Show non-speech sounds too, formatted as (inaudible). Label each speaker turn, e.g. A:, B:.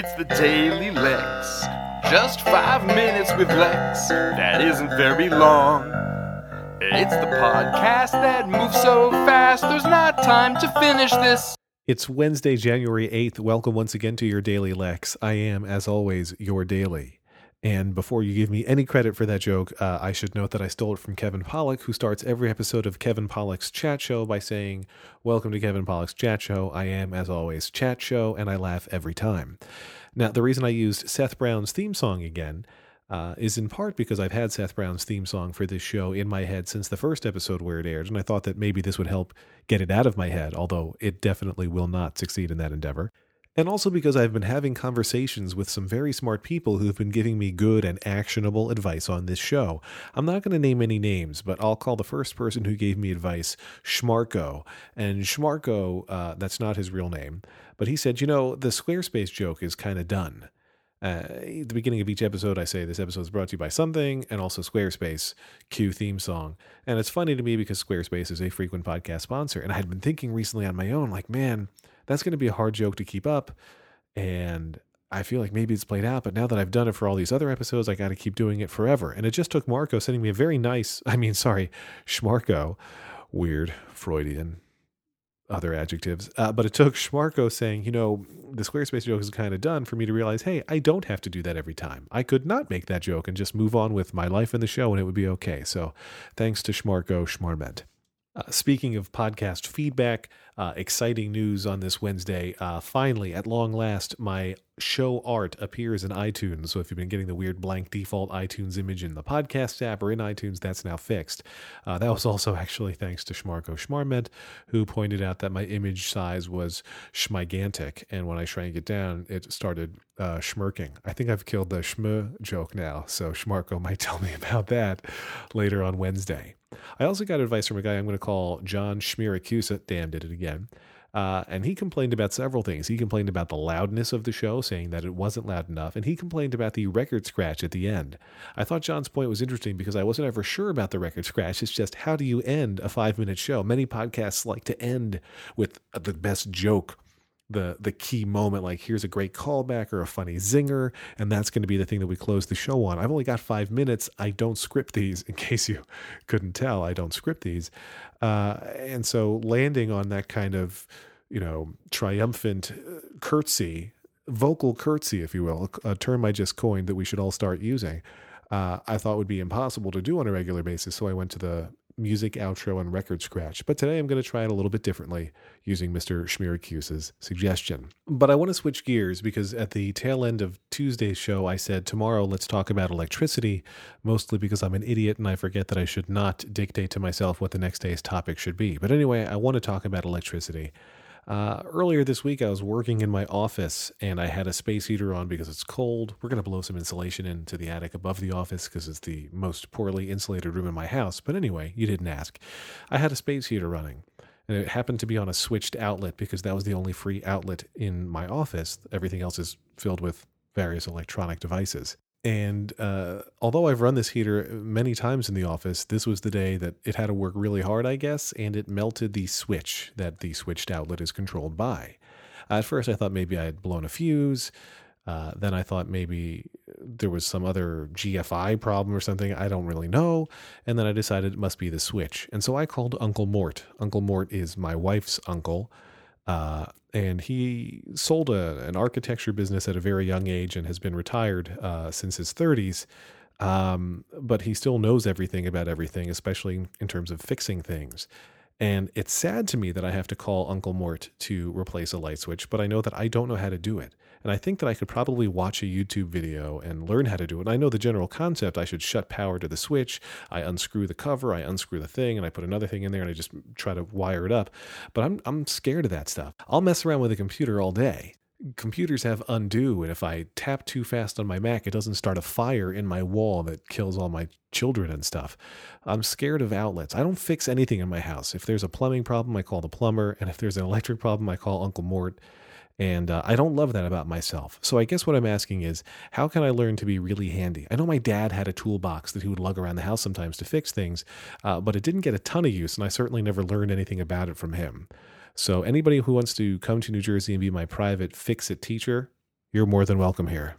A: It's the Daily Lex. Just five minutes with Lex. That isn't very long. It's the podcast that moves so fast, there's not time to finish this.
B: It's Wednesday, January 8th. Welcome once again to your Daily Lex. I am, as always, your daily. And before you give me any credit for that joke, uh, I should note that I stole it from Kevin Pollak, who starts every episode of Kevin Pollak's Chat Show by saying, Welcome to Kevin Pollak's Chat Show. I am, as always, Chat Show, and I laugh every time. Now, the reason I used Seth Brown's theme song again uh, is in part because I've had Seth Brown's theme song for this show in my head since the first episode where it aired, and I thought that maybe this would help get it out of my head, although it definitely will not succeed in that endeavor and also because I've been having conversations with some very smart people who've been giving me good and actionable advice on this show. I'm not going to name any names, but I'll call the first person who gave me advice Schmarko. And Schmarko, uh, that's not his real name, but he said, you know, the Squarespace joke is kind of done. Uh, at the beginning of each episode, I say this episode is brought to you by something and also Squarespace, cue theme song. And it's funny to me because Squarespace is a frequent podcast sponsor. And I had been thinking recently on my own, like, man, that's going to be a hard joke to keep up. And I feel like maybe it's played out, but now that I've done it for all these other episodes, I got to keep doing it forever. And it just took Marco sending me a very nice, (laughs) I mean, sorry, Schmarco, weird, Freudian, other adjectives. Uh, but it took Schmarco saying, you know, the Squarespace joke is kind of done for me to realize, hey, I don't have to do that every time. I could not make that joke and just move on with my life in the show and it would be okay. So thanks to Schmarco Schmarment. Uh, speaking of podcast feedback, uh, exciting news on this Wednesday. Uh, finally, at long last, my show art appears in iTunes. So if you've been getting the weird blank default iTunes image in the podcast app or in iTunes, that's now fixed. Uh, that was (laughs) also actually thanks to Schmarko Schmarment, who pointed out that my image size was schmigantic. And when I shrank it down, it started uh, schmirking. I think I've killed the schm joke now. So Schmarko might (laughs) tell me about that later on Wednesday. I also got advice from a guy I'm going to call John Schmiracusa. Damn, did it again. Uh, and he complained about several things. He complained about the loudness of the show, saying that it wasn't loud enough, and he complained about the record scratch at the end. I thought John's point was interesting because I wasn't ever sure about the record scratch. It's just how do you end a five minute show? Many podcasts like to end with the best joke the the key moment like here's a great callback or a funny zinger and that's going to be the thing that we close the show on. I've only got five minutes. I don't script these in case you (laughs) couldn't tell. I don't script these. Uh, and so landing on that kind of you know triumphant uh, curtsy vocal curtsy if you will a term i just coined that we should all start using uh, I thought would be impossible to do on a regular basis. So I went to the music outro and record scratch. But today I'm going to try it a little bit differently using Mr. Schmiracuse's suggestion. But I want to switch gears because at the tail end of Tuesday's show, I said, tomorrow let's talk about electricity, mostly because I'm an idiot and I forget that I should not dictate to myself what the next day's topic should be. But anyway, I want to talk about electricity. Uh, earlier this week, I was working in my office and I had a space heater on because it's cold. We're going to blow some insulation into the attic above the office because it's the most poorly insulated room in my house. But anyway, you didn't ask. I had a space heater running and it happened to be on a switched outlet because that was the only free outlet in my office. Everything else is filled with various electronic devices. And uh, although I've run this heater many times in the office, this was the day that it had to work really hard, I guess, and it melted the switch that the switched outlet is controlled by. At first, I thought maybe I had blown a fuse. Uh, then I thought maybe there was some other GFI problem or something. I don't really know. And then I decided it must be the switch. And so I called Uncle Mort. Uncle Mort is my wife's uncle. Uh, and he sold a, an architecture business at a very young age and has been retired uh, since his 30s. Um, but he still knows everything about everything, especially in terms of fixing things. And it's sad to me that I have to call Uncle Mort to replace a light switch, but I know that I don't know how to do it. And I think that I could probably watch a YouTube video and learn how to do it. And I know the general concept. I should shut power to the switch. I unscrew the cover, I unscrew the thing, and I put another thing in there and I just try to wire it up. But I'm, I'm scared of that stuff. I'll mess around with a computer all day computers have undo and if i tap too fast on my mac it doesn't start a fire in my wall that kills all my children and stuff i'm scared of outlets i don't fix anything in my house if there's a plumbing problem i call the plumber and if there's an electric problem i call uncle mort and uh, I don't love that about myself. So I guess what I'm asking is, how can I learn to be really handy? I know my dad had a toolbox that he would lug around the house sometimes to fix things, uh, but it didn't get a ton of use, and I certainly never learned anything about it from him. So anybody who wants to come to New Jersey and be my private fix it teacher, you're more than welcome here.